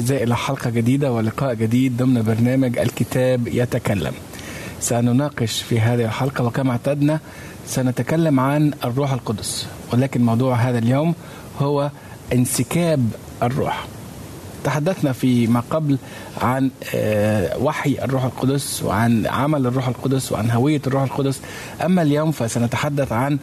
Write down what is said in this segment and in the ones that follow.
أعزائي إلى حلقة جديدة ولقاء جديد ضمن برنامج الكتاب يتكلم. سنناقش في هذه الحلقة وكما اعتدنا سنتكلم عن الروح القدس ولكن موضوع هذا اليوم هو انسكاب الروح. تحدثنا فيما قبل عن آه، وحي الروح القدس وعن عمل الروح القدس وعن هوية الروح القدس. أما اليوم فسنتحدث عن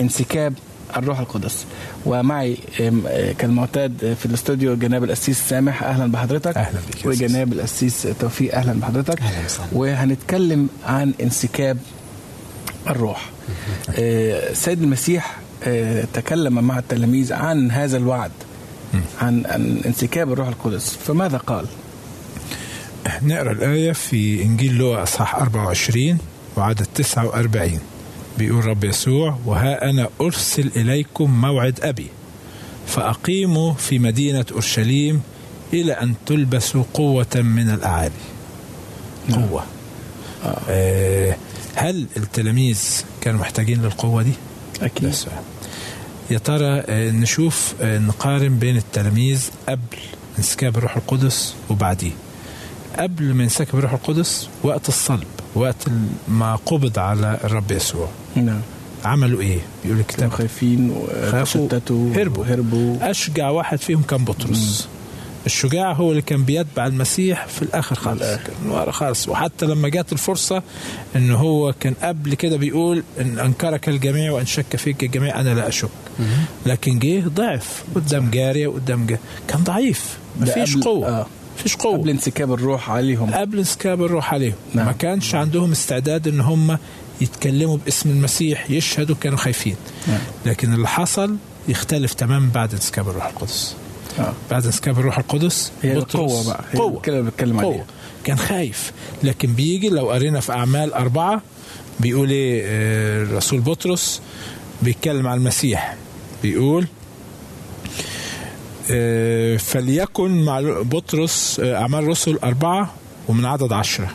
انسكاب الروح القدس. ومعي آه، كالمعتاد في الاستوديو جناب القسيس سامح أهلا بحضرتك. أهلا بك. وجناب القسيس توفيق أهلا بحضرتك. أهلا. وهنتكلم عن انسكاب الروح. آه، السيد المسيح آه، تكلم مع التلاميذ عن هذا الوعد عن انسكاب الروح القدس. فماذا قال؟ نقرأ الآية في إنجيل لوقا أصحاح 24 وعدد 49 بيقول رب يسوع وها أنا أرسل إليكم موعد أبي فأقيموا في مدينة أورشليم إلى أن تلبسوا قوة من الأعالي. قوة. آه هل التلاميذ كانوا محتاجين للقوة دي؟ السؤال. يا ترى آه، نشوف آه، نقارن بين التلاميذ قبل انسكاب الروح القدس وبعديه. قبل ما ينسكب الروح القدس وقت الصلب وقت ما قبض على الرب يسوع. نعم. عملوا إيه؟ بيقول الكتاب. خايفين خافوا، وتشتتوا هربوا. هربوا. أشجع واحد فيهم كان بطرس. الشجاع هو اللي كان بيتبع المسيح في الآخر خالص. ورا خالص. وحتى لما جات الفرصة إن هو كان قبل كده بيقول إن أنكرك الجميع وإن شك فيك الجميع أنا لا أشك. لكن جه ضعف قدام جارية وقدام جارية. كان ضعيف. مفيش قوة. آه. مفيش قوة. قبل انسكاب الروح عليهم. قبل انسكاب الروح عليهم. نعم. ما كانش عندهم استعداد إن هم يتكلموا باسم المسيح يشهدوا كانوا خايفين. نعم. لكن اللي حصل يختلف تماما بعد انسكاب الروح القدس. آه. بعد انسكاب الروح القدس هي القوة بقى هي اللي بتكلم عليها. كان خايف. لكن بيجي لو قرينا في أعمال أربعة بيقول إيه آه، الرسول بطرس بيتكلم عن المسيح. بيقول فليكن مع بطرس آه، أعمال رسل أربعة ومن عدد عشرة.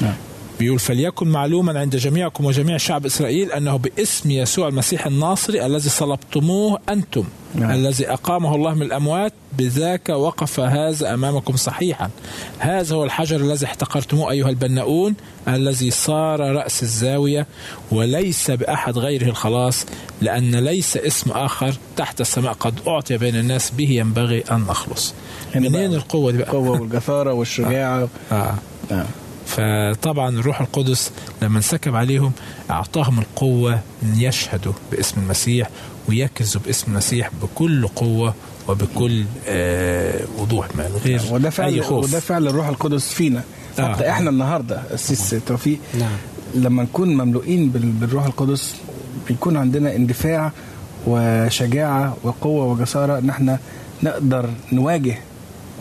نعم. بيقول فليكن معلوما عند جميعكم وجميع شعب إسرائيل أنه باسم يسوع المسيح الناصري الذي صلبتموه أنتم. نعم. الذي أقامه الله من الأموات بذاك وقف هذا أمامكم صحيحا. هذا هو الحجر الذي احتقرتموه أيها البناؤون الذي صار رأس الزاوية وليس بأحد غيره الخلاص لأن ليس اسم آخر تحت السماء. قد أعطي بين الناس به ينبغي أن نخلص هنا منين بقى القوة دي بقى؟ القوة والجثارة والشجاعة؟ آه. نعم فطبعا الروح القدس لما انسكب عليهم أعطاهم القوة إن يشهدوا باسم المسيح ويكرزوا باسم المسيح بكل قوة وبكل آه وضوح من غير وده فعل أي خوف. وده فعل الروح القدس فينا. آه. حتى إحنا النهارده السيس توفيق نعم. لما نكون مملوئين بال- بالروح القدس بيكون عندنا اندفاع وشجاعة وقوة وجسارة إن إحنا نقدر نواجه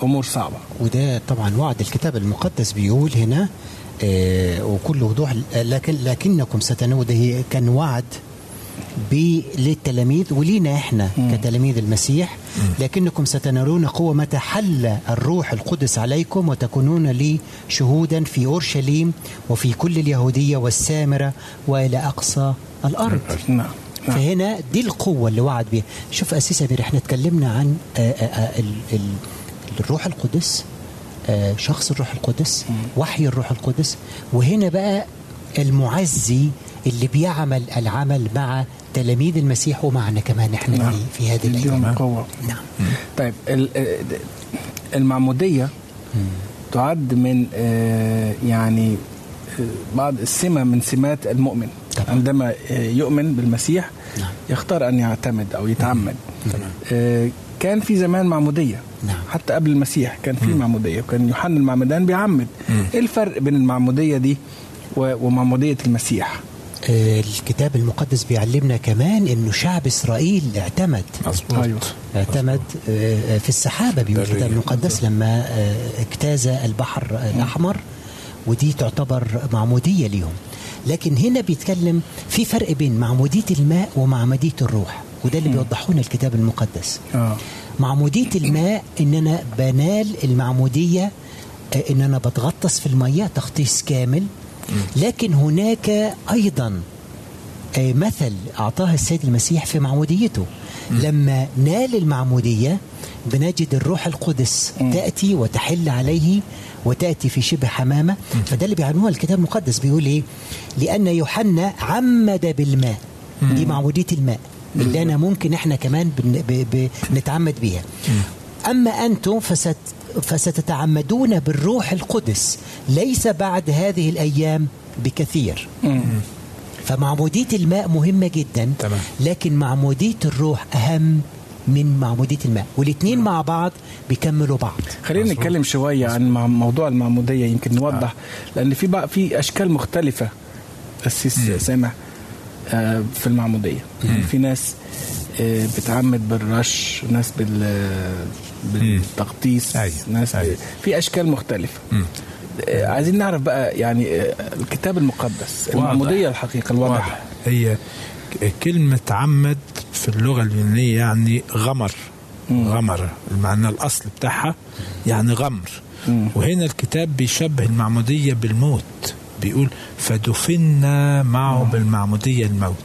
أمور صعبة. وده طبعا وعد الكتاب المقدس بيقول هنا آه وكل وضوح لكن لكنكم ستنود هي كان وعد للتلاميذ ولينا إحنا كتلاميذ المسيح لكنكم ستنالون قوة متى حل الروح القدس عليكم وتكونون لي شهودا في أورشليم وفي كل اليهودية والسامرة وإلى أقصى الأرض. نعم. نعم. فهنا دي القوة اللي وعد بيها. شوف أسيس أمير إحنا اتكلمنا عن آه، آه، آه، ال- ال- للروح القدس آه، شخص الروح القدس وحي الروح القدس. وهنا بقى المعزي اللي بيعمل العمل مع تلاميذ المسيح ومعنا كمان إحنا نعم. في, هذه الأيام. قوة. نعم. طيب ال- آه، المعمودية تعد من آه، يعني آه، بعض السمة من سمات المؤمن. طبعا. عندما يؤمن بالمسيح نعم. يختار أن يعتمد أو يتعمد. آه، كان في زمان معمودية. نعم. حتى قبل المسيح كان في معمودية وكان يوحنا المعمدان بيعمد. إيه الفرق بين المعمودية دي و- ومعمودية المسيح؟ آه، الكتاب المقدس بيعلمنا كمان إنه شعب إسرائيل اعتمد. مظبوط. أيوه. اعتمد آه، في السحابة بيقول. الكتاب المقدس لما آه، اجتاز البحر الأحمر ودي تعتبر معمودية ليهم. لكن هنا بيتكلم في فرق بين معمودية الماء ومعمودية الروح وده اللي بيوضحونه الكتاب المقدس. آه. معمودية الماء ان أنا بنال المعمودية آه، ان أنا بتغطس في المية تغطيس كامل. لكن هناك أيضا آه، مثل أعطاه السيد المسيح في معموديته. لما نال المعمودية بنجد الروح القدس تأتي وتحل عليه وتأتي في شبه حمامة. فده اللي بيعنوها الكتاب المقدس بيقول إيه؟ لأن يوحنا عمد بالماء. دي معمودية الماء. اللي أنا ممكن إحنا كمان بن- ب- ب- نتعمد بيها. أما أنتم فست فستتعمدون بالروح القدس. ليس بعد هذه الأيام بكثير. فمعمودية الماء مهمة جدا تمام. لكن معمودية الروح أهم من معمودية الماء. والاثنين مع بعض بيكملوا بعض. خلينا. نتكلم شوية عن موضوع المعمودية يمكن نوضح. لأن في بقى في أشكال مختلفة. السيس سامح. آه، في المعمودية. في ناس آه، بتعمد بالرش ناس بال بالتغطيس أيوة. ناس أيوة. في أشكال مختلفة. آه، عايزين نعرف بقى يعني آه، الكتاب المقدس. المعمودية الحقيقة الواضحة. واضح. هي ك- كلمة عمد في اللغة اليونانية يعني غمر. غمر. المعنى الأصل بتاعها يعني غمر. وهنا الكتاب بيشبه المعمودية بالموت. بيقول فدفنا معه بالمعمودية الموت.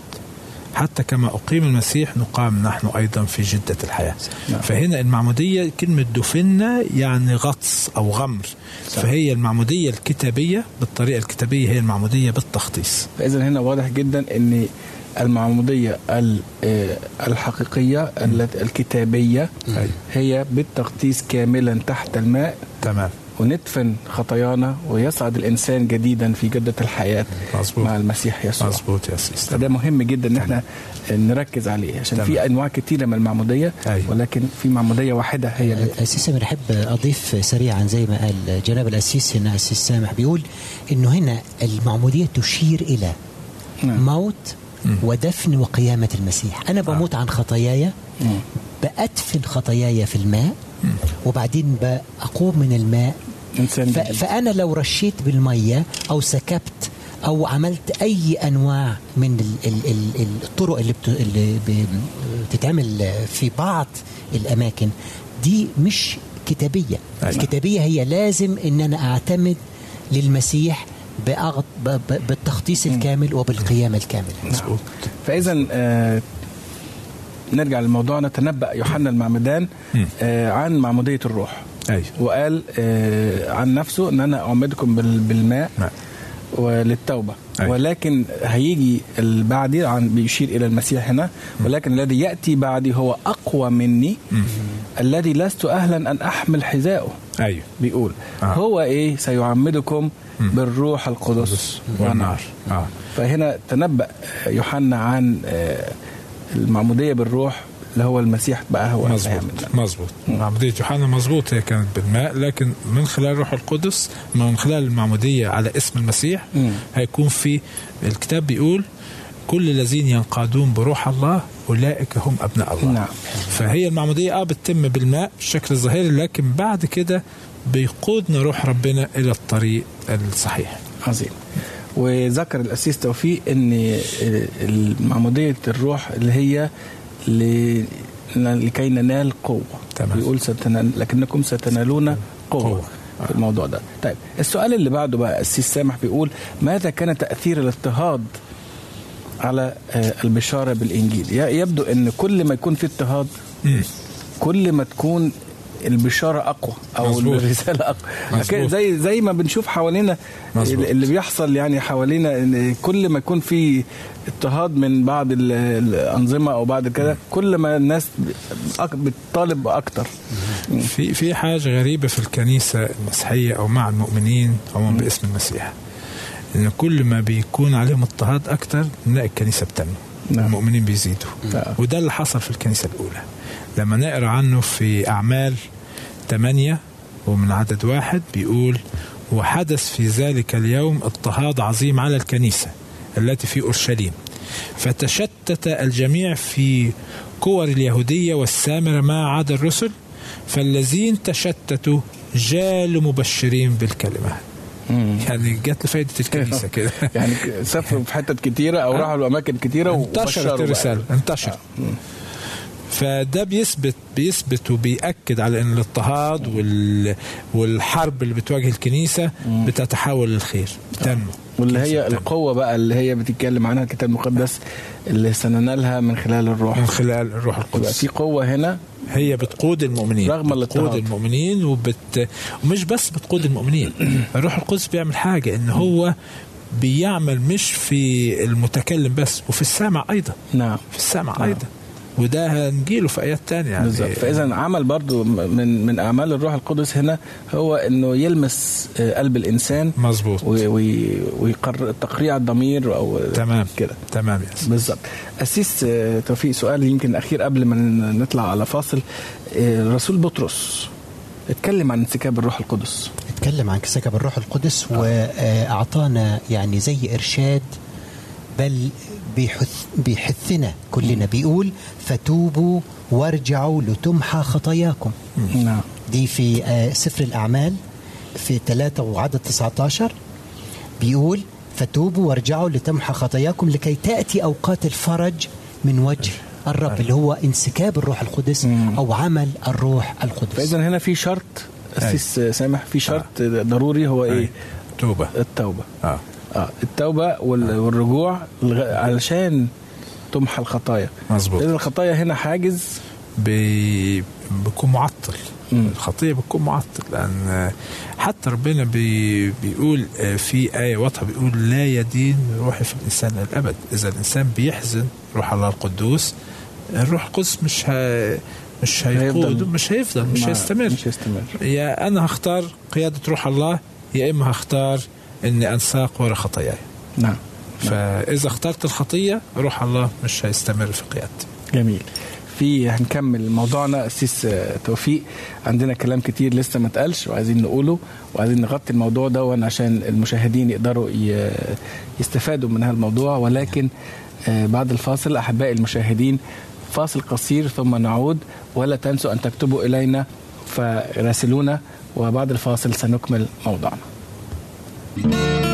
حتى كما أقيم المسيح نقام نحن أيضا في جدة الحياة. نعم. فهنا المعمودية كلمة دفنا يعني غطس أو غمر. فهي المعمودية الكتابية بالطريقة الكتابية هي المعمودية بالتخطيص. فاذا هنا واضح جدا إن المعمودية ال- آه، الكتابية أيوة. هي بالتغطيس كاملا تحت الماء. تمام. وندفن خطايانا ويصعد الإنسان جديدا في جدة الحياة مظبوط. مع المسيح يسوع مظبوط يا سيستر فده مهم جدا إن إحنا نركز عليه عشان تمام. في أنواع كتيرة من المعمودية أيوة. ولكن في معمودية واحدة هي اللي أسيس أنا أحب أضيف سريعا زي ما قال جناب الأسيس هنا أسيس سامح بيقول إنه هنا المعمودية تشير إلى نعم. موت ودفن وقيامة المسيح أنا بموت عن خطاياي. بأدفن خطاياي في الماء وبعدين بقوم من الماء. فأنا لو رشيت بالمية أو سكبت أو عملت أي أنواع من ال ال ال الطرق اللي, بت اللي ب- بتتعمل في بعض الأماكن دي مش كتابية. أيوة. الكتابية هي لازم إن أنا أعتمد للمسيح بأغط ب- ب- بالتخطيص الكامل وبالقيامة الكاملة مظبوط. فاذا آه نرجع للموضوع. نتنبأ يوحنا المعمدان آه عن معمودية الروح. أيوه وقال آه عن نفسه إن أنا أعمدكم بال- بالماء نعم. وللتوبة. أيوة. ولكن هيجي البعدي عن بيشير إلى المسيح هنا. ولكن الذي يأتي بعدي هو أقوى مني. الذي لست أهلا أن أحمل حذاءه أيوه بيقول. آه. هو إيه؟ سيعمدكم بالروح القدس والنار. آه. فهنا تنبأ يوحنا عن آه، المعمودية بالروح اللي هو المسيح بقى هو مظبوط. مظبوط معمودية يوحنا مظبوط هي كانت بالماء لكن من خلال الروح القدس من خلال المعمودية على اسم المسيح مم. هيكون في الكتاب بيقول كل الذين ينقادون بروح الله أولئك هم أبناء الله نعم. فهي المعمودية آه بتتم بالماء بالشكل الظاهري لكن بعد كده بيقودنا روح ربنا إلى الطريق الصحيح عظيم وذكر الأسيس توفيق أن المعمودية الروح اللي هي لكي ننال قوة تمام. بيقول ستنال لكنكم ستنالون قوة, قوة. في الموضوع ده طيب السؤال اللي بعده بقى السيس سامح بيقول ماذا كان تأثير الاضطهاد على آه، البشارة بالإنجيل ي- يبدو أن كل ما يكون في اضطهاد مم. كل ما تكون البشاره أقوى أو مظبوط. الرسالة أقوى مظبوط. لكن زي زي ما بنشوف حوالينا مظبوط. اللي بيحصل يعني حوالينا إن كل ما يكون في اضطهاد من بعض ال- الأنظمة أو بعد كده كل ما الناس بتطالب أكتر في في حاجة غريبة في الكنيسة المسيحية أو مع المؤمنين عموما باسم المسيح إن كل ما بيكون عليهم اضطهاد أكتر نلاقي الكنيسة بتنمو نعم. المؤمنين بيزيدوا نعم. وده اللي حصل في الكنيسة الأولى لما نقرأ عنه في أعمال 8 ومن عدد واحد بيقول وحدث في ذلك اليوم اضطهاد عظيم على الكنيسة التي في أورشليم فتشتت الجميع في كور اليهودية والسامرة ما عدا الرسل فالذين تشتتوا جالوا مبشرين بالكلمة. يعني جت لفائده الكنيسة كده. يعني سافروا في حتت كتيرة أو راحوا لأماكن كتيرة انتشرت وبشروا بقى. فده بيثبت بيثبت وبيأكد على إن الاضطهاد وال والحرب اللي بتواجه الكنيسة بتتحول للخير. بتنمو واللي هي. القوة بقى اللي هي بتتكلم عنها الكتاب المقدس اللي سننالها من خلال الروح. من خلال الروح القدس. في قوة هنا. هي بتقود المؤمنين. رغم بتقود الاضطهاد. المؤمنين وبت ومش بس بتقود المؤمنين. الروح القدس بيعمل حاجة إن هو بيعمل مش في المتكلم بس وفي السامع أيضا. نعم. في السمع آه. أيضا. وده هنجيله في آيات تانية يعني. بالظبط. فإذا عمل برضو من من أعمال الروح القدس هنا هو إنه يلمس آه، قلب الإنسان مظبوط. ويقرر تقريع الضمير أو تمام. كده. تمام سيدي. بالظبط. أسيس آه، توفيق سؤال يمكن أخير قبل ما نطلع على فاصل. آه، الرسول بطرس اتكلم عن انسكاب الروح القدس. اتكلم عن سكب الروح القدس واعطانا يعني زي إرشاد بل بيحث بيحثنا كلنا بيقول فتوبوا وارجعوا لتمحى خطاياكم. نعم. دي في آه، سفر الأعمال في 3 وعدد 19 بيقول فتوبوا وارجعوا لتمحى خطاياكم لكي تأتي أوقات الفرج من وجه الرب اللي هو انسكاب الروح القدس. أو عمل الروح القدس. فإذا هنا في شرط سامح في شرط ضروري هو إيه؟ أي. توبة. التوبة. آه. آه التوبة وال- والرجوع علشان تمحى الخطايا. مظبوط. لأن الخطايا هنا حاجز. بي... بيكون معطل. مم. الخطية بتكون معطل لأن حتى ربنا بي... بيقول في آية واضحة بيقول لا يدين روحي في الإنسان للابد إذا الإنسان بيحزن روح الله القدوس الروح القدس مش ه... مش هيقود هيفضل. مش هيفضل مش هيستمر. مش هيستمر. يا أنا هختار قيادة روح الله يا إما هختار إني أنساق ورا خطاياي. نعم. فإذا اخترت الخطية روح الله مش هيستمر في قيادتي. جميل. في هنكمل موضوعنا. أسيس آه، توفيق عندنا كلام كتير لسه ما اتقالش وعايزين نقوله وعايزين نغطي الموضوع ده عشان المشاهدين يقدروا يستفادوا من هذا الموضوع ولكن آه، بعد الفاصل أحبائي المشاهدين فاصل قصير ثم نعود. ولا تنسوا أن تكتبوا إلينا فراسلونا. وبعد الفاصل سنكمل موضوعنا. أنتم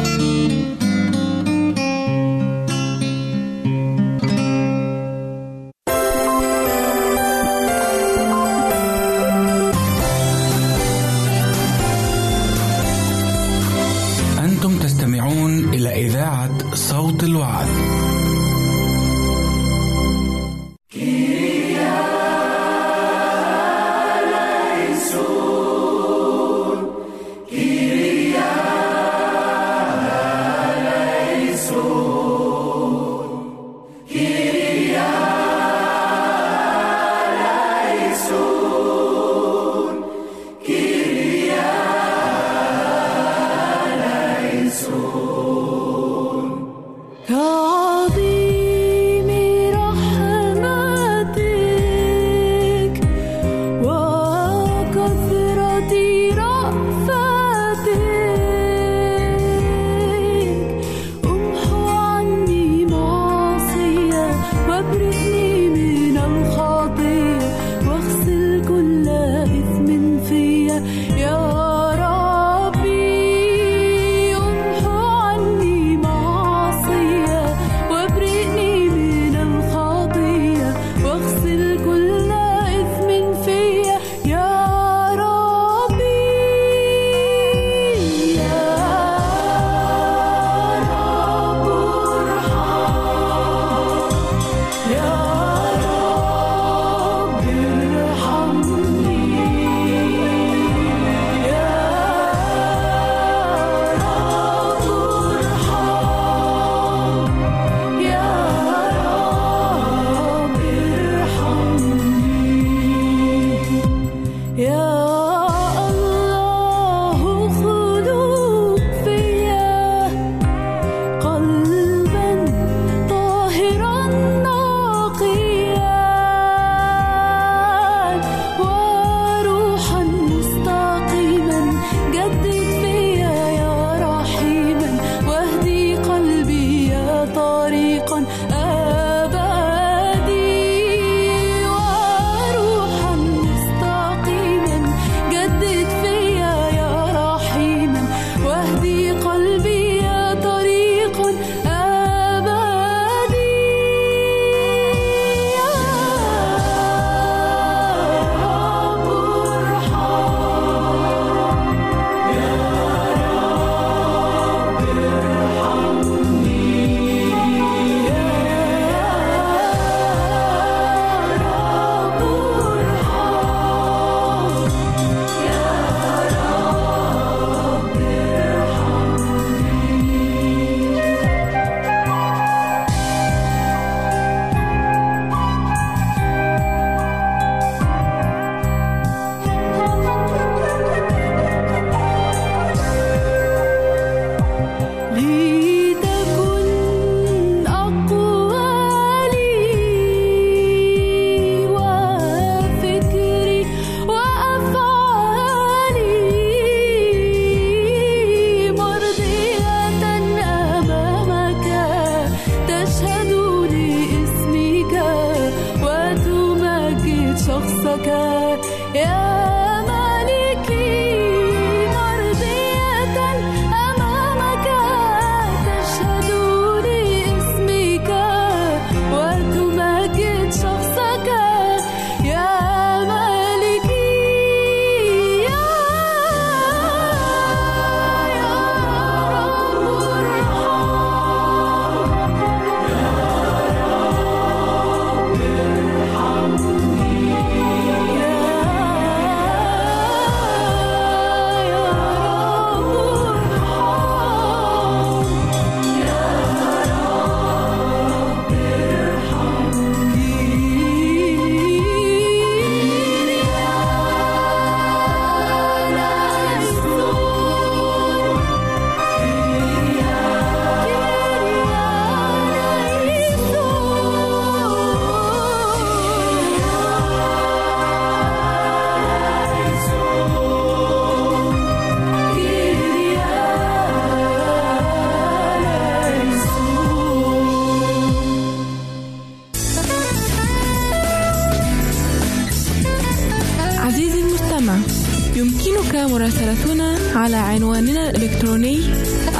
يمكنك مراسلتنا على عنواننا الإلكتروني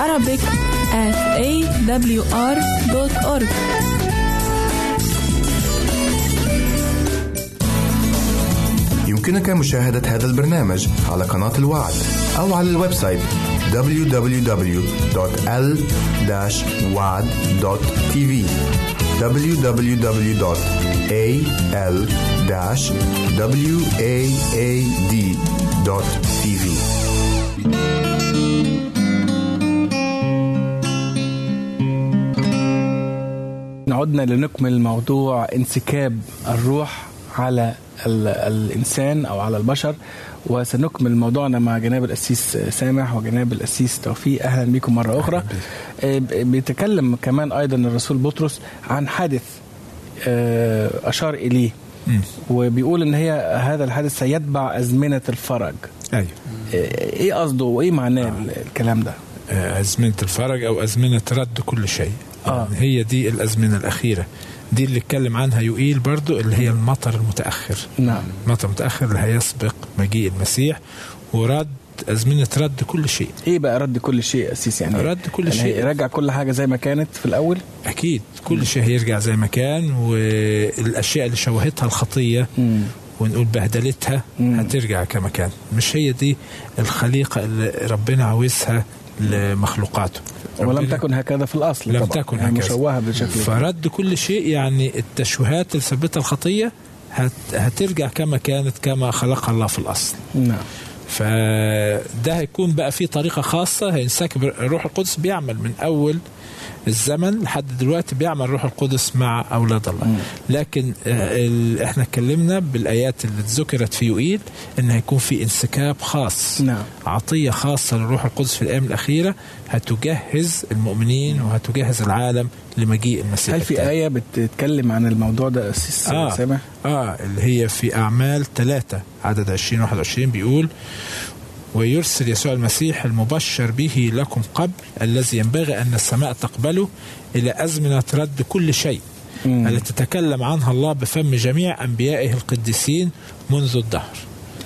Arabic at awr.org يمكنك مشاهدة هذا البرنامج على قناة الوعد أو على ال website www.l-wad.tv www.al-waad.tv عدنا لنكمل موضوع انسكاب الروح على ال- الإنسان أو على البشر وسنكمل موضوعنا مع جناب القسيس سامح وجناب القسيس توفيق. أهلا بكم مرة أخرى. آه، بيتكلم كمان أيضا الرسول بطرس عن حادث أشار إليه. مم. وبيقول إن هي هذا الحادث سيتبع أزمنة الفرج. أيوه. آه، إيه قصده وإيه معناه الكلام ده؟ آه، أزمنة الفرج أو أزمنة رد كل شيء. آه. يعني هي دي الأزمنة الأخيرة. دي اللي اتكلم عنها يوئيل برضو اللي هي المطر المتأخر. نعم. المطر المتأخر اللي هيسبق مجيء المسيح. ورد أزمنة رد كل شيء إيه بقى رد كل شيء أسيس يعني رد كل يعني شيء. يرجع كل حاجة زي ما كانت في الأول أكيد كل شيء هيرجع زي ما كان والأشياء اللي شوهتها الخطية مم. ونقول بهدلتها مم. هترجع كما كان مش هي دي الخليقة اللي ربنا عاوزها لمخلوقاته ولم تكن هكذا في الأصل لم طبعا. تكن يعني هكذا. مشوهة بشكل فرد كل شيء يعني التشويهات اللي سببتها الخطية هت هترجع كما كانت كما خلقها الله في الأصل نعم فده هيكون بقى في طريقة خاصة هينسكب الروح القدس بيعمل من أول الزمن لحد دلوقتي بيعمل الروح القدس مع أولاد الله لكن آه، إحنا اتكلمنا بالآيات اللي اتذكرت في يوئيل إن هيكون في انسكاب خاص نعم. عطية خاصة للروح القدس في الأيام الأخيرة هتجهز المؤمنين وهتجهز العالم لمجيء المسيح هل في الثاني. آية بتتكلم عن الموضوع ده أسيس آه. آه اللي هي في أعمال ثلاثة عدد 20 21 بيقول ويرسل يسوع المسيح المبشر به لكم قبل الذي ينبغي أن السماء تقبله إلى أزمنة رد كل شيء مم. التي تكلم عنها الله بفم جميع أنبيائه القديسين منذ الدهر.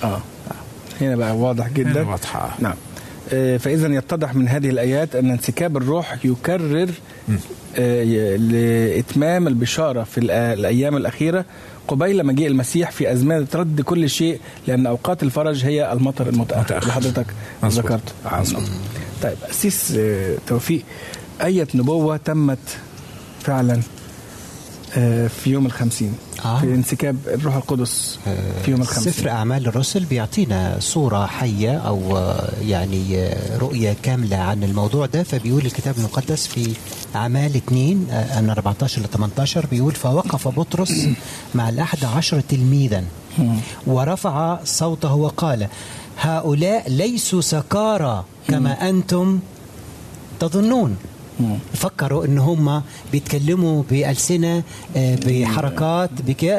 آه. هنا بقى واضح جدا. هنا واضحة. نعم. آه، فإذا يتضح من هذه الآيات أن انسكاب الروح يكرر آه، لإتمام البشارة في الأيام الأخيرة قبيل مجيء المسيح في أزمنة رد كل شيء لأن أوقات الفرج هي المطر المتأخر متأخر. اللي حضرتك مظبوط. ذكرت عنه طيب أسيس آه، توفيق أية نبوة تمت فعلا في يوم الخمسين آه. في انسكاب الروح القدس في يوم الخمسين. سفر أعمال الرسل بيعطينا صورة حية أو آه، يعني آه، رؤية كاملة عن الموضوع ده. فبيقول الكتاب المقدس في أعمال 2 آه، أن 14 ل 18 بيقول فوقف بطرس مع الأحد عشر تلميذا ورفع صوته وقال هؤلاء ليسوا سكارى كما أنتم تظنون. فكروا إن هم بيتكلموا بألسنة آه، بحركات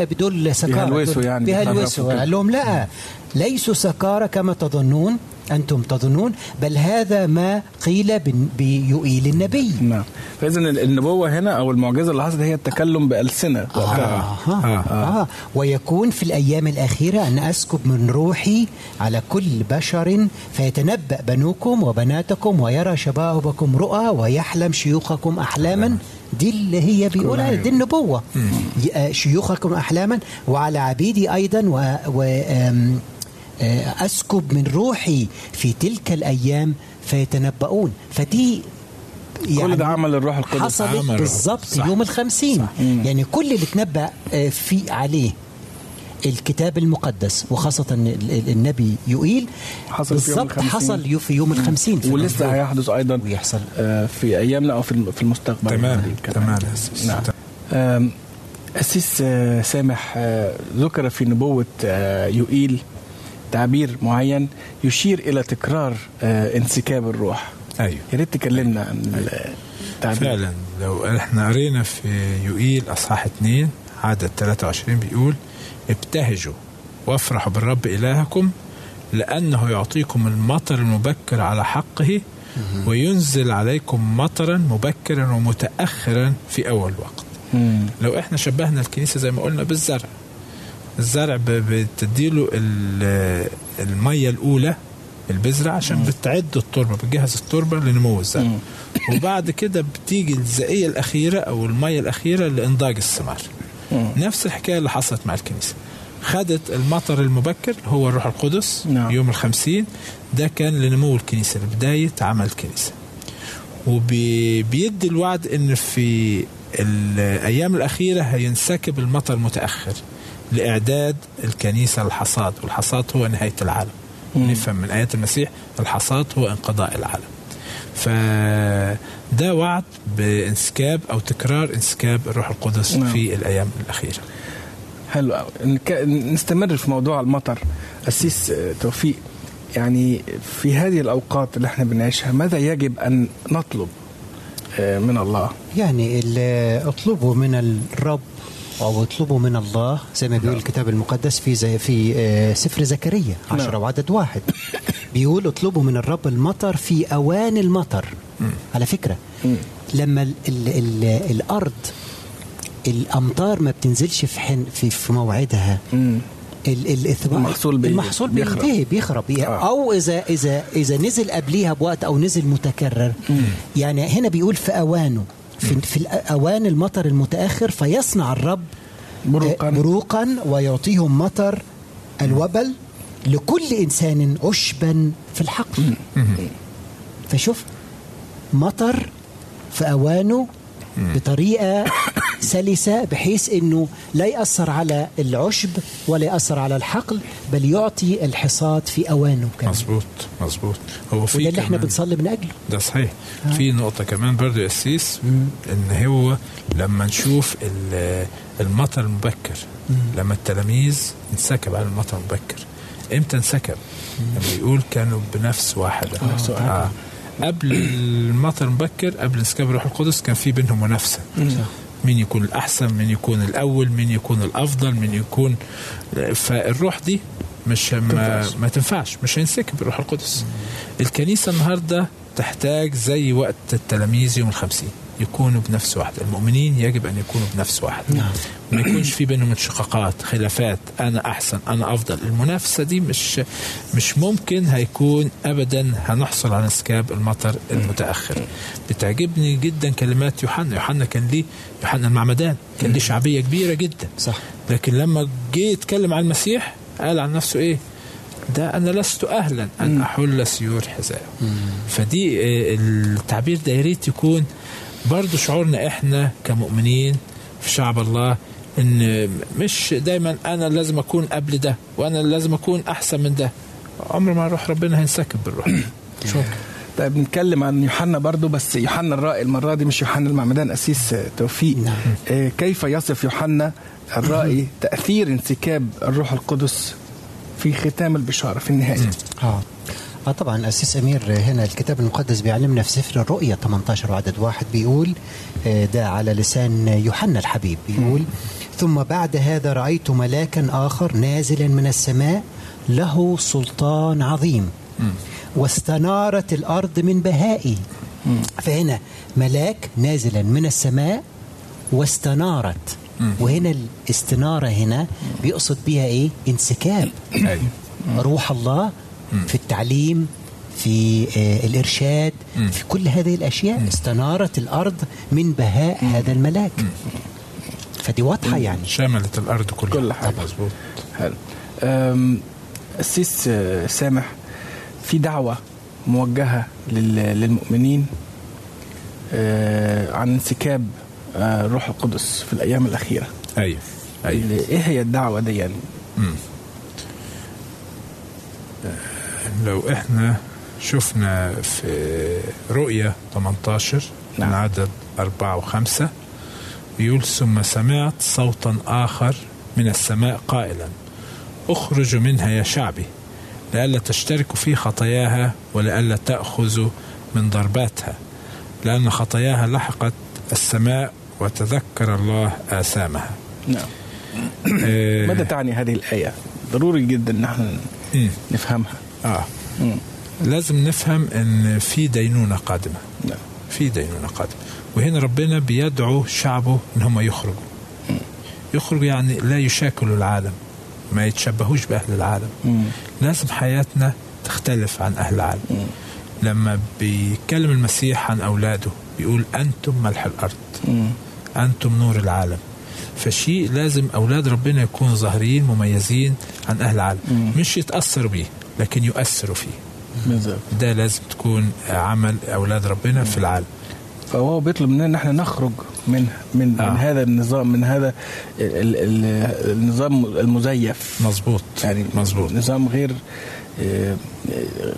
بدول سكارى بيهلوسوا يعني، بيهلوسوا. قال لهم لا ليسوا سكارى كما تظنون أنتم تظنون بل هذا ما قيل بيوئيل النبي نعم فاذا النبوة هنا أو المعجزة اللي حصلت هي التكلم بألسنة وقتها آه. آه. آه. آه. ويكون في الأيام الأخيرة أن أسكب من روحي على كل بشر فيتنبأ بنوكم وبناتكم ويرى شبابكم رؤى ويحلم شيوخكم أحلاما دي اللي هي بيقولها دي النبوة آه، شيوخكم أحلاما وعلى عبيدي أيضا و, و آه، أسكب من روحي في تلك الأيام فيتنبؤون فدي كل ده عمل الروح القدس حصلت. صح. يوم الخمسين يعني كل اللي تنبأ آه، في عليه الكتاب المقدس وخاصة ال- ال- النبي يوئيل حصل في يوم بالضبط الخمسين. حصل في يوم الخمسين في ولسه. هيحدث أيضا ويحصل. آه، في ايامنا أو في الم- في المستقبل تمام كمان. تمام. نعم أسيس آه، سامح آه، ذكر في نبوة آه، يوئيل تعبير معين يشير إلى تكرار آه، انسكاب الروح. أيوه. يا ريت تكلمنا عن التعبير. فعلا. لو إحنا قرينا في يوئيل أصحاح 2 عدد 23 بيقول ابتهجوا وافرحوا بالرب إلهكم لأنه يعطيكم المطر المبكر على حقه وينزل عليكم مطرا مبكرا ومتاخرا في أول وقت. لو إحنا شبهنا الكنيسة زي ما قلنا بالزرع. الزرع بتديله ال- المية الأولى البذرة عشان بتعد التربة بتجهز التربة لنمو الزرع. وبعد كده بتيجي الزقيه الأخيرة أو المية الأخيرة لإنضاج الثمار. نفس الحكاية اللي حصلت مع الكنيسة. خدت المطر المبكر هو الروح القدس نعم. يوم الخمسين ده كان لنمو الكنيسة لبداية عمل الكنيسة. وبيدي الوعد إن في الأيام الأخيرة هينسكب المطر المتاخر لإعداد الكنيسة للحصاد والحصاد هو نهاية العالم. نفهم من آيات المسيح الحصاد هو انقضاء العالم. فده وعد بانسكاب أو تكرار انسكاب الروح القدس نعم. في الأيام الأخيرة. حلو قوي نستمر في موضوع المطر. أسيس توفيق يعني في هذه الأوقات اللي إحنا بنعيشها ماذا يجب أن نطلب آه، من الله؟ يعني اطلبوا من الرب أو اطلبوا من الله زي ما بيقول الكتاب المقدس في زي في آه، سفر زكريا نعم. عشرة وعدد واحد. بيقول اطلبوا من الرب المطر في أوان المطر. على فكرة لما ال ال ال الأرض الأمطار ما بتنزلش في حن في, في موعدها. المحصول بي- المحصول بيخرب. بينتهي بيخرب. آه. أو اذا اذا إذا نزل قبليها بوقت أو نزل متكرر. يعني هنا بيقول في أوانه. في, في أوان المطر المتأخر فيصنع الرب بروقاً. آه، بروقا ويعطيهم مطر الوبل لكل إنسان عشبا في الحقل. فشوف مطر في أوانه بطريقة سلسة بحيث إنه لا يأثر على العشب ولا يأثر على الحقل بل يعطي الحصاد في أوانه كمان. مظبوط مظبوط. هو في وده اللي إحنا بنصلي من أجله. ده صحيح. في نقطة كمان برضو أسيس إن هو لما نشوف ال- المطر المبكر لما التلاميذ انسكب على المطر المبكر. إمتى انسكب؟ لما يقول كانوا بنفس واحدة. واحدة. آه. قبل المطر المبكر قبل انسكاب الروح القدس كان في بينهم منافسة. مين يكون الأحسن مين يكون الأول مين يكون الأفضل مين يكون فالروح دي مش ما, تنفعش. ما تنفعش مش هينسكب الروح القدس الكنيسة النهاردة تحتاج زي وقت التلاميذ يوم الخمسين يكونوا بنفس واحدة المؤمنين يجب أن يكونوا بنفس واحدة نعم. ما يكونش في بينهم انشقاقات خلافات أنا أحسن أنا أفضل. المنافسة دي مش مش ممكن هيكون أبدا هنحصل على انسكاب المطر المتأخر. بتعجبني جدا كلمات يوحنا. يوحنا كان ليه يوحنا المعمدان. كان ليه شعبية كبيرة جدا. صح. لكن لما جه يتكلم عن المسيح قال عن نفسه إيه؟ ده أنا لست أهلا أن أحل سيور حذائه فدي آه، التعبير ده يا ريت يكون برضو شعورنا إحنا كمؤمنين في شعب الله إن مش دايما أنا لازم أكون قبل ده وأنا لازم أكون أحسن من ده. عمر ما روح ربنا هينسكب بالروح. شكرا. طيب نتكلم عن يوحنا برضو بس يوحنا الرائي المرة دي مش يوحنا المعمدان أسيس آه، توفيق. نعم. آه، كيف يصف يوحنا الرائي تأثير انسكاب الروح القدس في ختام البشارة في النهاية. آه. آه طبعا اسيس أمير هنا الكتاب المقدس بيعلمنا في سفر الرؤيا 18 وعدد واحد بيقول آه، ده على لسان يوحنا الحبيب. بيقول ثم بعد هذا رأيت ملاكا آخر نازلا من السماء له سلطان عظيم. واستنارت الأرض من بهائه فهنا ملاك نازلا من السماء واستنارت. وهنا الاستنارة هنا بيقصد بيها إيه؟ انسكاب. روح الله في التعليم في آه، الإرشاد في كل هذه الأشياء. استنارت الأرض من بهاء هذا الملاك. فدي واضحة يعني. شملت الأرض كلها. كل حاجة. مظبوط. حلو. السيس آه، سامح في دعوة موجهة لل- للمؤمنين آه، عن انسكاب آه، الروح القدس في الأيام الأخيرة. أيوه أيوه. إيه هي الدعوة دي يعني؟ لو إحنا شفنا في رؤية 18 من نعم. عدد أربعة وخمسة يقول ثم سمعت صوتا آخر من السماء قائلا اخرجوا منها يا شعبي لئلا تشتركوا في خطاياها ولئلا تأخذوا من ضرباتها لأن خطاياها لحقت السماء وتذكر الله آثامها. نعم. آه، ماذا تعني هذه الآية؟ ضروري جدا ان إحنا مم. نفهمها. آه. مم. لازم نفهم إن في دينونة قادمة. نعم. في دينونة قادمة. وهنا ربنا بيدعو شعبه إن هم يخرجوا. يخرجوا يعني لا يشاكلوا العالم ما يتشبهوش بأهل العالم. لازم حياتنا تختلف عن أهل العالم. لما بيتكلم المسيح عن أولاده بيقول أنتم ملح الأرض. أنتم نور العالم. فشيء لازم أولاد ربنا يكونوا ظاهرين مميزين عن أهل العالم. مش يتأثروا بيه لكن يؤثروا فيه. بالظبط. ده لازم تكون عمل أولاد ربنا في العالم. فهو بيطلب مننا إن إحنا نخرج من من, آه. من هذا النظام من هذا ال ال النظام المزيف. مظبوط يعني مظبوط. نظام غير آه،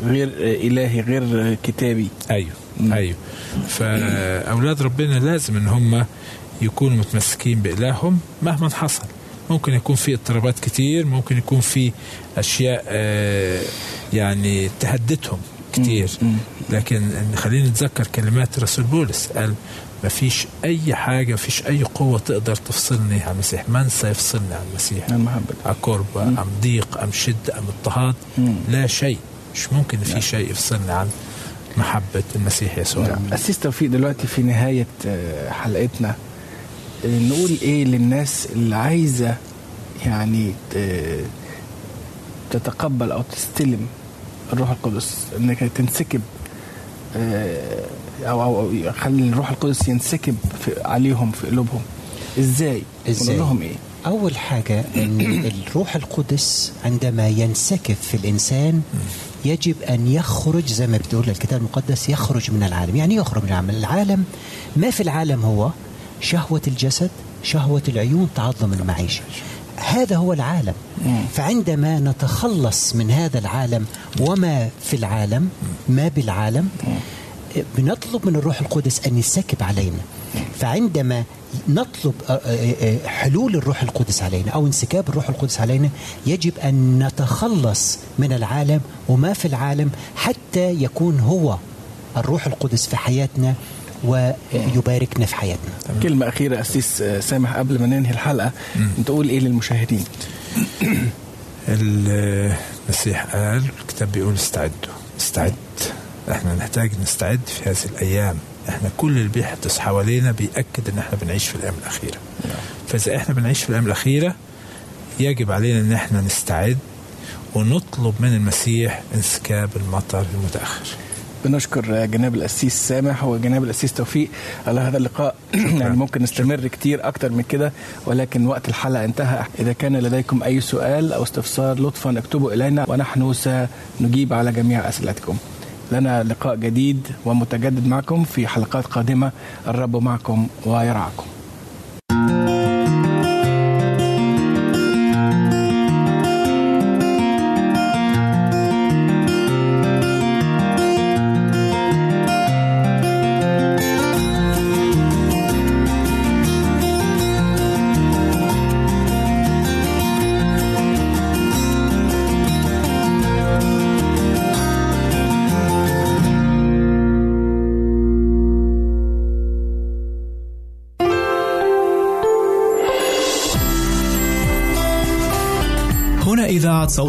غير إلهي غير كتابي. أيوه مم. أيوه. فأولاد ربنا لازم إن هم يكونوا متمسكين بإلههم مهما حصل. ممكن يكون في اضطرابات كتير ممكن يكون في أشياء آه، يعني تهددهم كتير. لكن خلينا نتذكر كلمات رسول بولس. قال ما فيش أي حاجة ما فيش أي قوة تقدر تفصلني عن المسيح. من سيفصلني عن المسيح؟ قرب أم ضيق أم شدة أم اضطهاد. لا شيء. مش ممكن في شيء يفصلني عن محبة المسيح يسوع. نعم. أسيس توفيق دلوقتي في نهاية آه، حلقتنا. نقول إيه للناس اللي عايزة يعني تتقبل أو تستلم الروح القدس إنك تنسكب آه، أو أو يخلي الروح القدس ينسكب في عليهم في قلوبهم؟ إزاي؟ نقول لهم إيه؟ أول حاجة أن الروح القدس عندما ينسكب في الإنسان يجب أن يخرج زي ما بتقول الكتاب المقدس يخرج من العالم يعني يخرج من العالم العالم ما في العالم هو شهوة الجسد شهوة العيون تعظم المعيشة. هذا هو العالم. فعندما نتخلص من هذا العالم وما في العالم ما بالعالم بنطلب من الروح القدس أن يسكب علينا. فعندما نطلب آه، آه، آه، حلول الروح القدس علينا أو انسكاب الروح القدس علينا يجب أن نتخلص من العالم وما في العالم حتى يكون هو الروح القدس في حياتنا ويباركنا في حياتنا. كلمة أخيرة أسيس سامح قبل ما ننهي الحلقة. تقول إيه للمشاهدين؟ المسيح قال الكتاب بيقول استعدوا. استعد. إحنا نحتاج نستعد في هذه الأيام. إحنا كل اللي بيحدث حوالينا بيأكد إن إحنا بنعيش في الأيام الأخيرة. فإذا إحنا بنعيش في الأيام الأخيرة يجب علينا إن إحنا نستعد ونطلب من المسيح إنسكاب المطر المتأخر. بنشكر جناب القسيس سامح وجناب القسيس توفيق على هذا اللقاء. يعني ممكن نستمر كتير أكتر من كده ولكن وقت الحلقة انتهى. إذا كان لديكم أي سؤال أو استفسار لطفا اكتبوا إلينا ونحن سنجيب على جميع أسئلتكم. لنا لقاء جديد ومتجدد معكم في حلقات قادمة. الرب معكم ويرعاكم.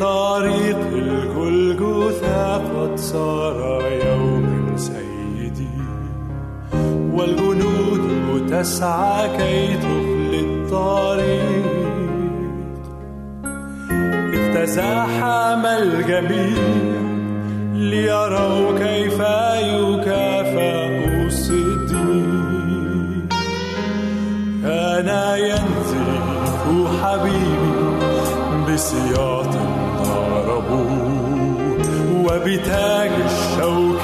طريق الجلجثا قد صار يوم سيدي. والجنود تسعى كي تخلي الطريق. تزاحم الجميع ليروا كيف يكافأ الصديق. كان ينزف حبيبي بسياط وبتاج الشوك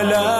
آلام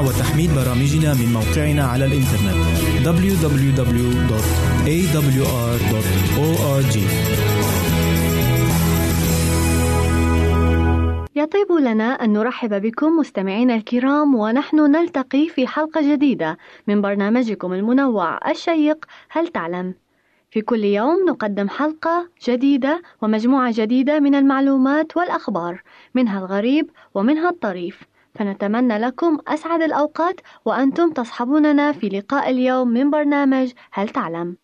وتحميل برامجنا من موقعنا على الإنترنت www.awr.org يطيب لنا أن نرحب بكم مستمعينا الكرام ونحن نلتقي في حلقة جديدة من برنامجكم المنوع الشيق هل تعلم؟ في كل يوم نقدم حلقة جديدة ومجموعة جديدة من المعلومات والأخبار منها الغريب ومنها الطريف فنتمنى لكم أسعد الأوقات وأنتم تصحبوننا في لقاء اليوم من برنامج هل تعلم؟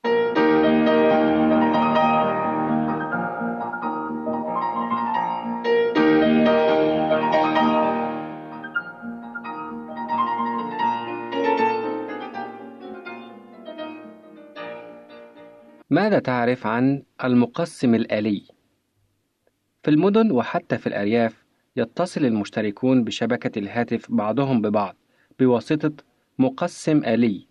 ماذا تعرف عن المقسم الآلي؟ في المدن وحتى في الأرياف يتصل المشتركون بشبكة الهاتف بعضهم ببعض بواسطة مقسم آلي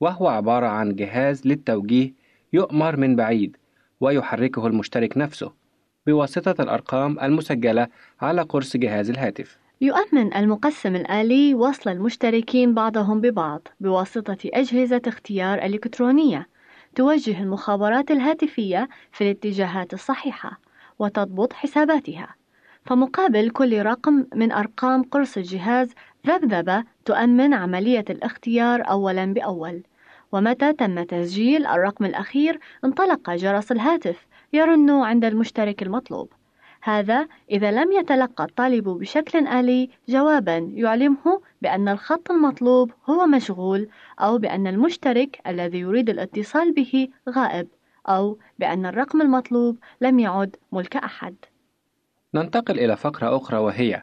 وهو عبارة عن جهاز للتوجيه يؤمر من بعيد ويحركه المشترك نفسه بواسطة الأرقام المسجلة على قرص جهاز الهاتف. يؤمن المقسم الآلي وصل المشتركين بعضهم ببعض بواسطة أجهزة اختيار إلكترونية توجه المخابرات الهاتفية في الاتجاهات الصحيحة وتضبط حساباتها. فمقابل كل رقم من أرقام قرص الجهاز ذبذبة تؤمن عملية الاختيار أولا بأول. ومتى تم تسجيل الرقم الأخير؟ انطلق جرس الهاتف يرن عند المشترك المطلوب. هذا إذا لم يتلقى الطالب بشكل آلي جوابا يعلمه بأن الخط المطلوب هو مشغول أو بأن المشترك الذي يريد الاتصال به غائب أو بأن الرقم المطلوب لم يعد ملك أحد. ننتقل إلى فقرة أخرى وهي: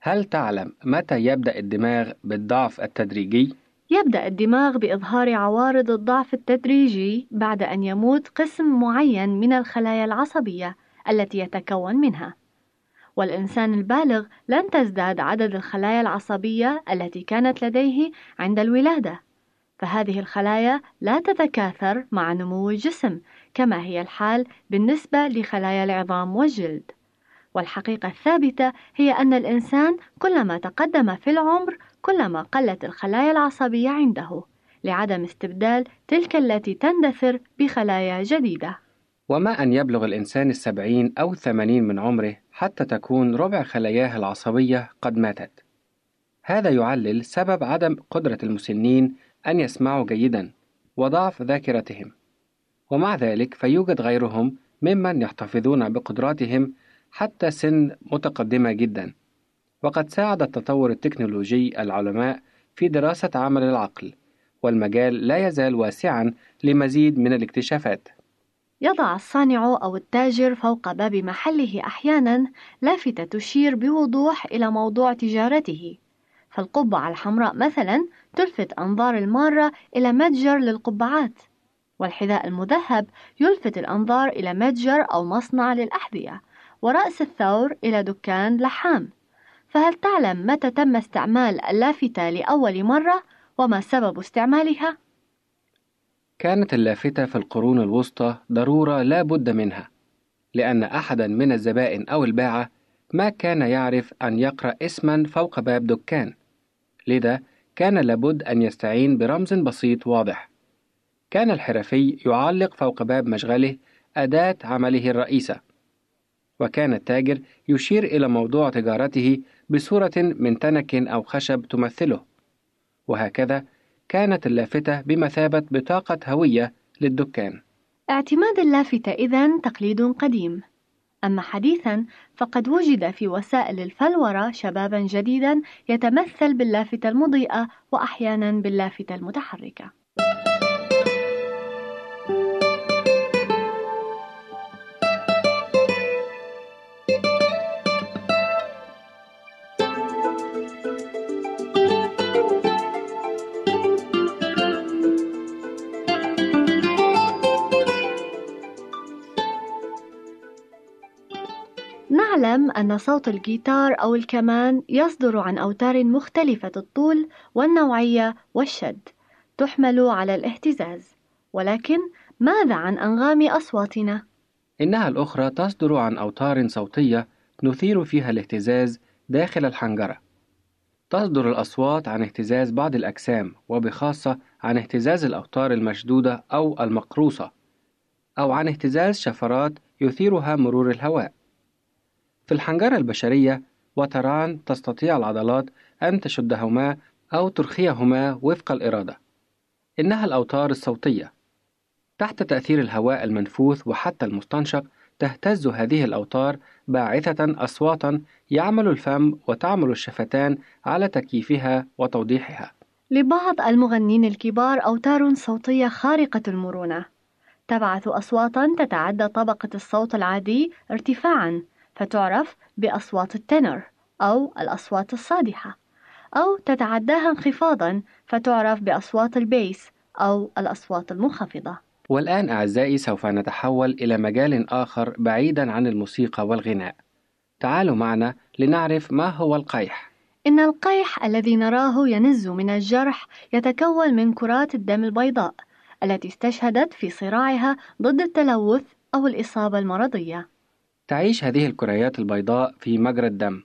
هل تعلم متى يبدأ الدماغ بالضعف التدريجي؟ يبدأ الدماغ بإظهار عوارض الضعف التدريجي بعد أن يموت قسم معين من الخلايا العصبية التي يتكون منها. والإنسان البالغ لن تزداد عدد الخلايا العصبية التي كانت لديه عند الولادة. فهذه الخلايا لا تتكاثر مع نمو الجسم كما هي الحال بالنسبة لخلايا العظام والجلد. والحقيقة الثابتة هي أن الإنسان كلما تقدم في العمر كلما قلت الخلايا العصبية عنده لعدم استبدال تلك التي تندثر بخلايا جديدة. وما أن يبلغ الإنسان السبعين أو الثمانين من عمره حتى تكون ربع خلاياه العصبية قد ماتت. هذا يعلل سبب عدم قدرة المسنين أن يسمعوا جيدا وضعف ذاكرتهم. ومع ذلك فيوجد غيرهم ممن يحتفظون بقدراتهم حتى سن متقدمة جدا. وقد ساعد التطور التكنولوجي العلماء في دراسة عمل العقل، والمجال لا يزال واسعا لمزيد من الاكتشافات. يضع الصانع أو التاجر فوق باب محله أحيانا لافتة تشير بوضوح إلى موضوع تجارته فالقبعة الحمراء مثلا تلفت أنظار المارة إلى متجر للقبعات والحذاء المذهب يلفت الأنظار إلى متجر أو مصنع للأحذية ورأس الثور إلى دكان لحام. فهل تعلم متى تم استعمال اللافتة لأول مرة وما سبب استعمالها؟ كانت اللافتة في القرون الوسطى ضرورة لا بد منها لأن أحدا من الزبائن أو الباعة ما كان يعرف أن يقرأ اسما فوق باب دكان لذا كان لابد أن يستعين برمز بسيط واضح. كان الحرفي يعلق فوق باب مشغله أداة عمله الرئيسة. وكان التاجر يشير إلى موضوع تجارته بصورة من تنك أو خشب تمثله وهكذا كانت اللافتة بمثابة بطاقة هوية للدكان. اعتماد اللافتة إذن تقليد قديم، أما حديثا فقد وجد في وسائل الفلورة شبابا جديدا يتمثل باللافتة المضيئة وأحيانا باللافتة المتحركة. نعلم أن صوت الجيتار أو الكمان يصدر عن أوتار مختلفة الطول والنوعية والشد تحمل على الاهتزاز. ولكن ماذا عن أنغام أصواتنا؟ إنها الأخرى تصدر عن أوتار صوتية نثير فيها الاهتزاز داخل الحنجرة. تصدر الأصوات عن اهتزاز بعض الأجسام وبخاصة عن اهتزاز الأوتار المشدودة أو المقروصة أو عن اهتزاز شفرات يثيرها مرور الهواء. في الحنجرة البشرية وتران تستطيع العضلات أن تشدهما أو ترخيهما وفق الإرادة. إنها الأوتار الصوتية. تحت تأثير الهواء المنفوث وحتى المستنشق تهتز هذه الأوتار باعثة أصواتا يعمل الفم وتعمل الشفتان على تكييفها وتوضيحها. لبعض المغنين الكبار أوتار صوتية خارقة المرونة. تبعث أصواتا تتعدى طبقة الصوت العادي ارتفاعا فتعرف بأصوات التنر أو الأصوات الصادحة أو تتعداها انخفاضا فتعرف بأصوات البيس أو الأصوات المنخفضة. والآن أعزائي سوف نتحول إلى مجال آخر بعيدا عن الموسيقى والغناء. تعالوا معنا لنعرف ما هو القيح. إن القيح الذي نراه ينز من الجرح يتكون من كرات الدم البيضاء التي استشهدت في صراعها ضد التلوث أو الإصابة المرضية. تعيش هذه الكريات البيضاء في مجرى الدم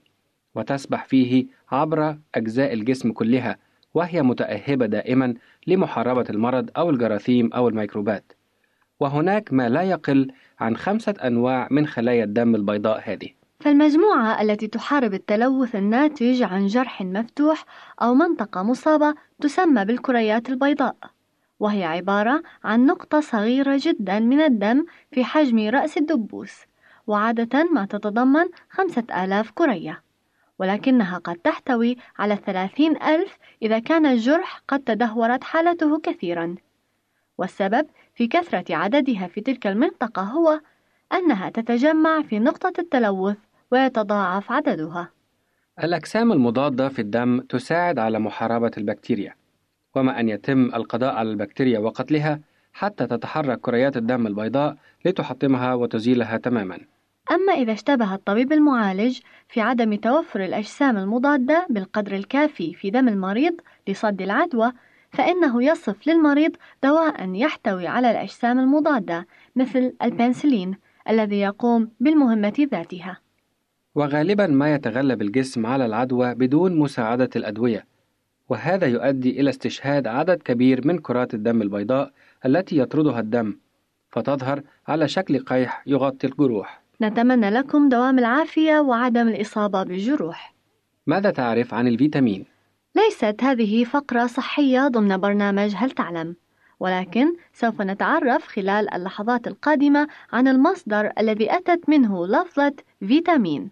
وتسبح فيه عبر أجزاء الجسم كلها وهي متأهبة دائما لمحاربة المرض أو الجراثيم أو الميكروبات. وهناك ما لا يقل عن خمسة أنواع من خلايا الدم البيضاء هذه. فالمجموعة التي تحارب التلوث الناتج عن جرح مفتوح أو منطقة مصابة تسمى بالكريات البيضاء، وهي عبارة عن نقطة صغيرة جدا من الدم في حجم رأس الدبوس، وعادة ما تتضمن خمسة آلاف كرية، ولكنها قد تحتوي على ثلاثين ألف إذا كان الجرح قد تدهورت حالته كثيرا. والسبب في كثرة عددها في تلك المنطقة هو أنها تتجمع في نقطة التلوث ويتضاعف عددها. الأجسام المضادة في الدم تساعد على محاربة البكتيريا، وما أن يتم القضاء على البكتيريا وقتلها حتى تتحرك كريات الدم البيضاء لتحطمها وتزيلها تماما. أما إذا اشتبه الطبيب المعالج في عدم توفر الأجسام المضادة بالقدر الكافي في دم المريض لصد العدوى، فإنه يصف للمريض دواء يحتوي على الأجسام المضادة مثل البنسلين الذي يقوم بالمهمة ذاتها. وغالبا ما يتغلب الجسم على العدوى بدون مساعدة الأدوية، وهذا يؤدي إلى استشهاد عدد كبير من كرات الدم البيضاء التي يطردها الدم، فتظهر على شكل قيح يغطي الجروح. نتمنى لكم دوام العافية وعدم الإصابة بالجروح. ماذا تعرف عن الفيتامين؟ ليست هذه فقرة صحية ضمن برنامج هل تعلم؟ ولكن سوف نتعرف خلال اللحظات القادمة عن المصدر الذي أتت منه لفظة فيتامين.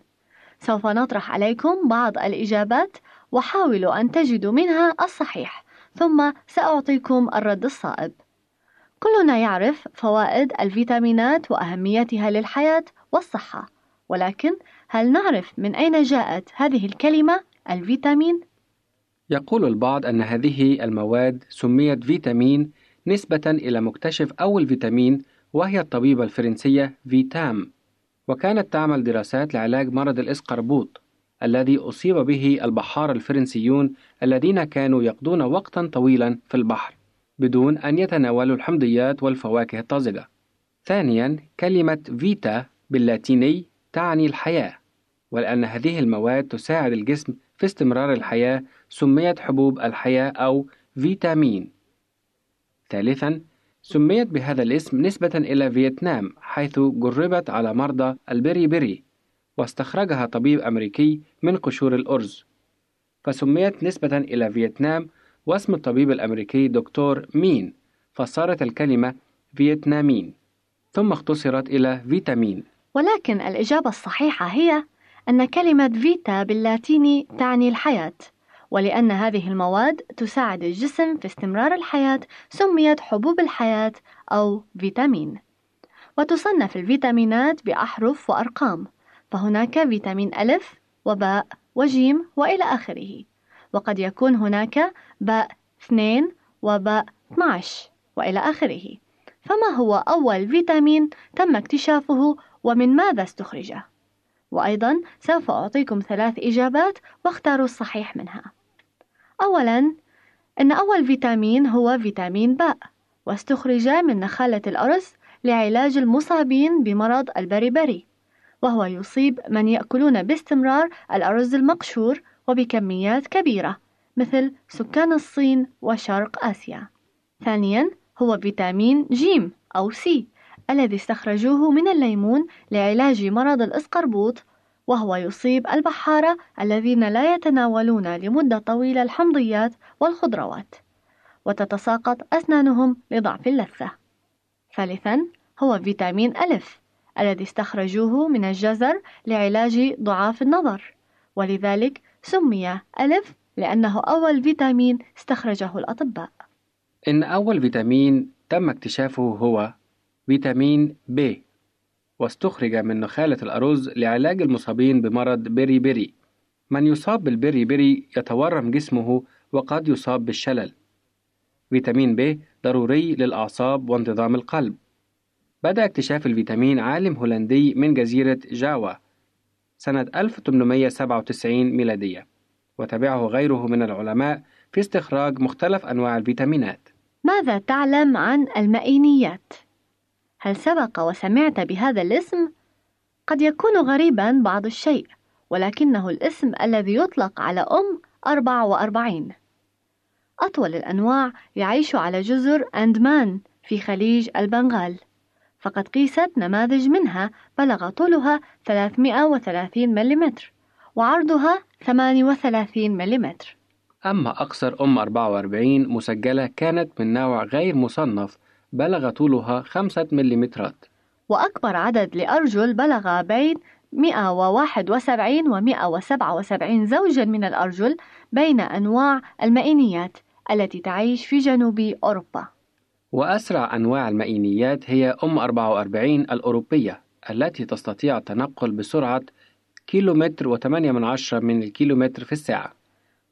سوف نطرح عليكم بعض الإجابات وحاولوا أن تجدوا منها الصحيح، ثم سأعطيكم الرد الصائب. كلنا يعرف فوائد الفيتامينات وأهميتها للحياة والصحة، ولكن هل نعرف من أين جاءت هذه الكلمة الفيتامين؟ يقول البعض أن هذه المواد سميت فيتامين نسبة إلى مكتشف أول فيتامين وهي الطبيبة الفرنسية فيتام وكانت تعمل دراسات لعلاج مرض الإسقربوط الذي أصيب به البحار الفرنسيون الذين كانوا يقضون وقتا طويلا في البحر بدون أن يتناولوا الحمضيات والفواكه الطازجة. ثانيا كلمة فيتا باللاتيني تعني الحياة ولأن هذه المواد تساعد الجسم في استمرار الحياة سميت حبوب الحياة أو فيتامين. ثالثا سميت بهذا الاسم نسبة إلى فيتنام حيث جربت على مرضى البري بري واستخرجها طبيب أمريكي من قشور الأرز فسميت نسبة إلى فيتنام واسم الطبيب الأمريكي دكتور مين فصارت الكلمة فيتنامين ثم اختصرت إلى فيتامين ولكن الإجابة الصحيحة هي أن كلمة فيتا باللاتيني تعني الحياة ولأن هذه المواد تساعد الجسم في استمرار الحياة سميت حبوب الحياة أو فيتامين. وتصنف الفيتامينات بأحرف وأرقام فهناك فيتامين ألف وباء وجيم وإلى آخره وقد يكون هناك باء 2 وباء 12 وإلى آخره. فما هو أول فيتامين تم اكتشافه ومن ماذا استخرج؟ وأيضا سوف أعطيكم ثلاث إجابات واختاروا الصحيح منها أولا أن أول فيتامين هو فيتامين باء واستخرج من نخالة الأرز لعلاج المصابين بمرض البريبري وهو يصيب من يأكلون باستمرار الأرز المقشور وبكميات كبيرة مثل سكان الصين وشرق آسيا ثانيا هو فيتامين جيم أو سي الذي استخرجوه من الليمون لعلاج مرض الإسقربوط وهو يصيب البحارة الذين لا يتناولون لمدة طويلة الحمضيات والخضروات وتتساقط أسنانهم لضعف اللثة. ثالثا هو فيتامين ألف الذي استخرجوه من الجزر لعلاج ضعاف النظر ولذلك سمي ألف لأنه أول فيتامين استخرجه الأطباء. إن أول فيتامين تم اكتشافه هو فيتامين ب واستخرج من نخالة الأرز لعلاج المصابين بمرض بيري بيري. من يصاب بالبيري بيري يتورم جسمه وقد يصاب بالشلل. فيتامين ب ضروري للأعصاب وانتظام القلب. بدأ اكتشاف الفيتامين عالم هولندي من جزيرة جاوا سنة 1897 ميلادية وتبعه غيره من العلماء في استخراج مختلف أنواع الفيتامينات. ماذا تعلم عن المائينيات؟ هل سبق وسمعت بهذا الاسم؟ قد يكون غريبا بعض الشيء ولكنه الاسم الذي يطلق على أم 44 أطول الأنواع يعيش على جزر أندمان في خليج البنغال. فقد قيست نماذج منها بلغ طولها 330 ملم وعرضها 38 ملم أما أقصر أم 44 مسجلة كانت من نوع غير مصنف بلغ طولها 5 ملم وأكبر عدد لأرجل بلغ بين 171 و 177 زوجا من الأرجل بين أنواع المائينيات التي تعيش في جنوب أوروبا. وأسرع أنواع المائينيات هي أم 44 الأوروبية التي تستطيع التنقل بسرعة كيلومتر وثمانية من عشرة من الكيلومتر في الساعة.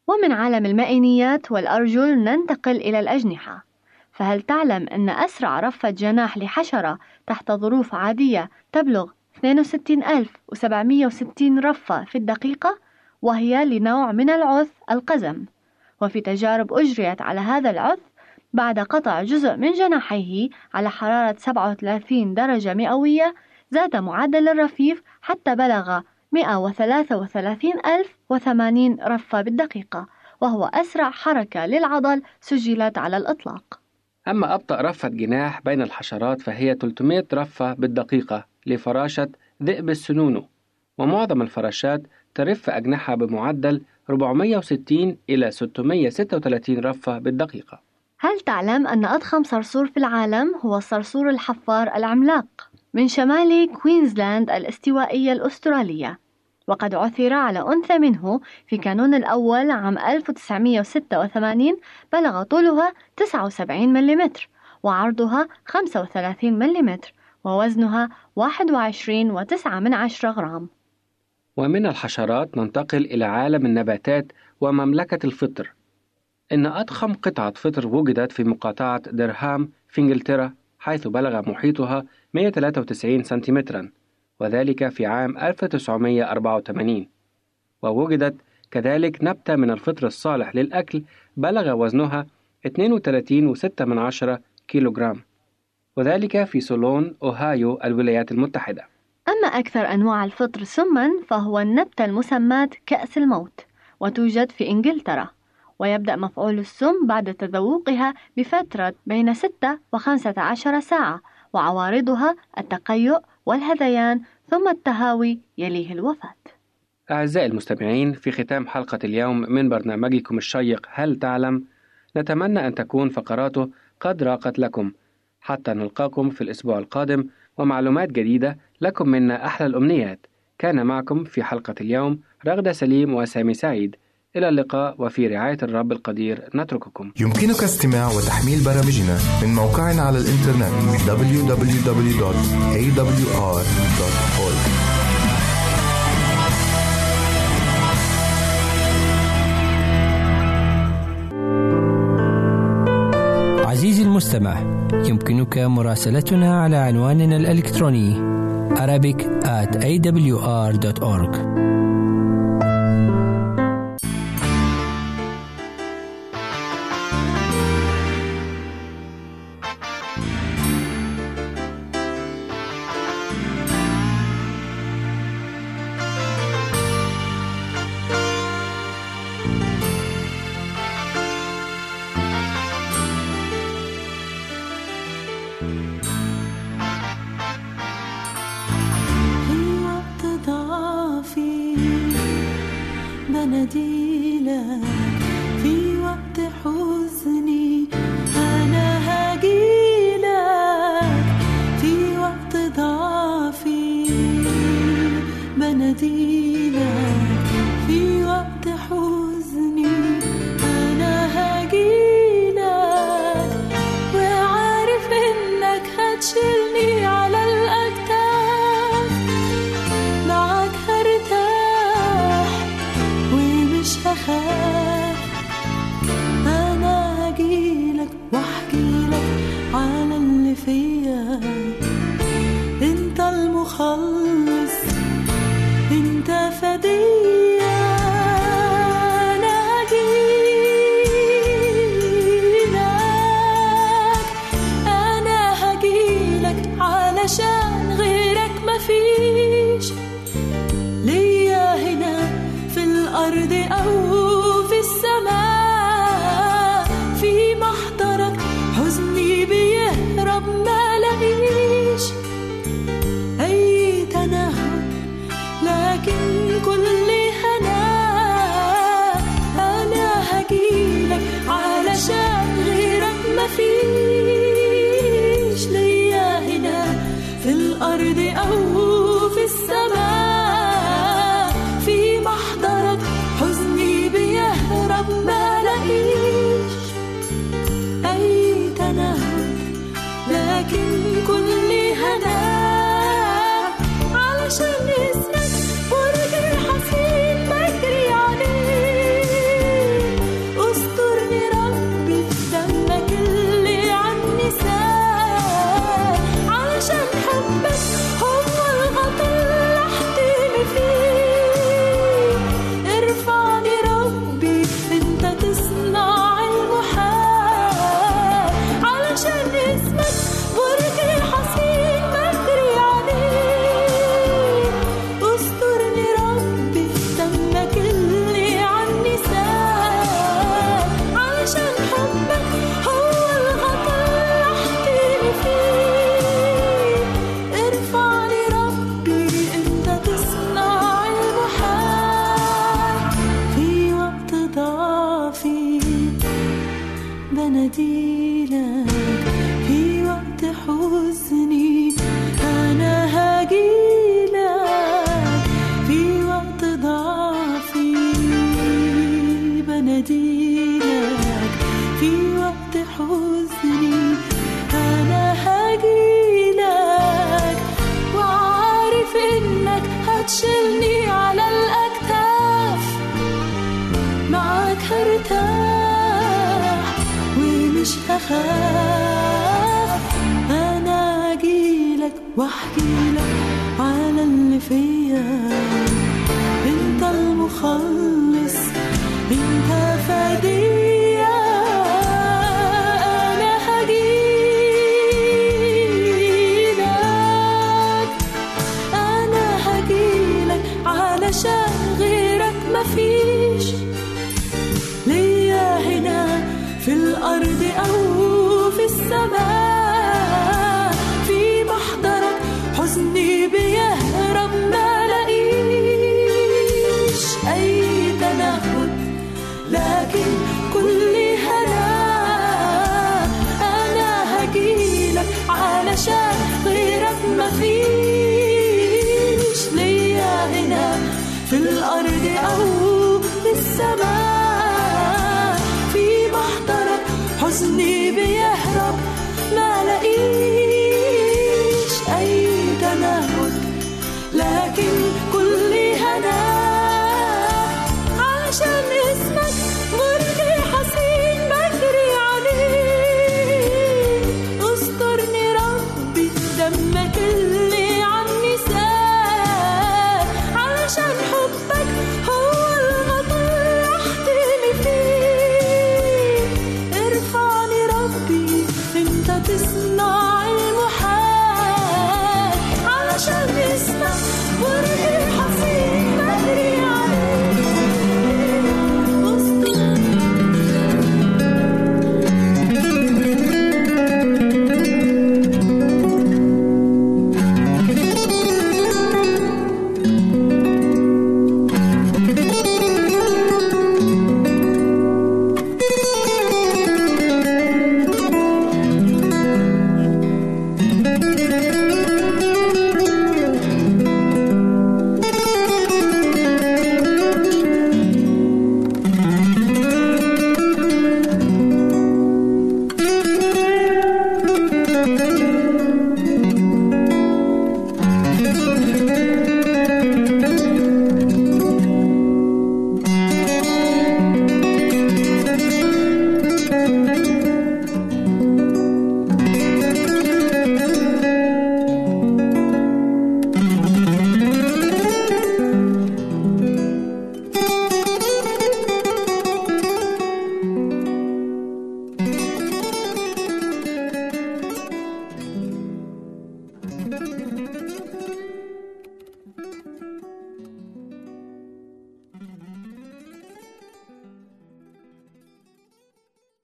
ومن عالم المائينيات والأرجل ننتقل إلى الأجنحة. فهل تعلم أن أسرع رفة جناح لحشرة تحت ظروف عادية تبلغ 62760 رفة في الدقيقة؟ وهي لنوع من العث القزم. وفي تجارب أجريت على هذا العث بعد قطع جزء من جناحيه على حرارة 37 درجة مئوية زاد معدل الرفيف حتى بلغ 133080 رفة بالدقيقة وهو أسرع حركة للعضل سجلت على الإطلاق. أما أبطأ رفة جناح بين الحشرات فهي 300 رفة بالدقيقة لفراشة ذئب السنونو ومعظم الفراشات ترف أجنحها بمعدل 460 إلى 636 رفة بالدقيقة. هل تعلم أن أضخم صرصور في العالم هو الصرصور الحفار العملاق من شمال كوينزلاند الاستوائية الأسترالية؟ وقد عثر على أنثى منه في كانون الأول عام 1986 بلغ طولها 79 ملم وعرضها 35 ملم ووزنها 21.9 من عشرة غرام. ومن الحشرات ننتقل إلى عالم النباتات ومملكة الفطر. إن أضخم قطعة فطر وجدت في مقاطعة درهام في إنجلترا حيث بلغ محيطها 193 سنتيمترا. وذلك في عام 1984 ووجدت كذلك نبتة من الفطر الصالح للأكل بلغ وزنها 32.6 كيلوغرام. وذلك في سولون أوهايو الولايات المتحدة. أما أكثر أنواع الفطر سما فهو النبتة المسماة كأس الموت وتوجد في إنجلترا. ويبدأ مفعول السم بعد تذوقها بفترة بين 6 و 15 ساعة وعوارضها التقيؤ والهذيان ثم التهاوي يليه الوفاة أعزائي المستمعين في ختام حلقة اليوم من برنامجكم الشيق هل تعلم؟ نتمنى أن تكون فقراته قد راقت لكم. حتى نلقاكم في الأسبوع القادم ومعلومات جديدة لكم منا أحلى الأمنيات. كان معكم في حلقة اليوم رغدة سليم وسامي سعيد. إلى اللقاء وفي رعاية الرب القدير نترككم. يمكنك استماع وتحميل برامجنا من موقعنا على الإنترنت www.awr.org عزيزي المستمع يمكنك مراسلتنا على عنواننا الإلكتروني Arabic at awr.org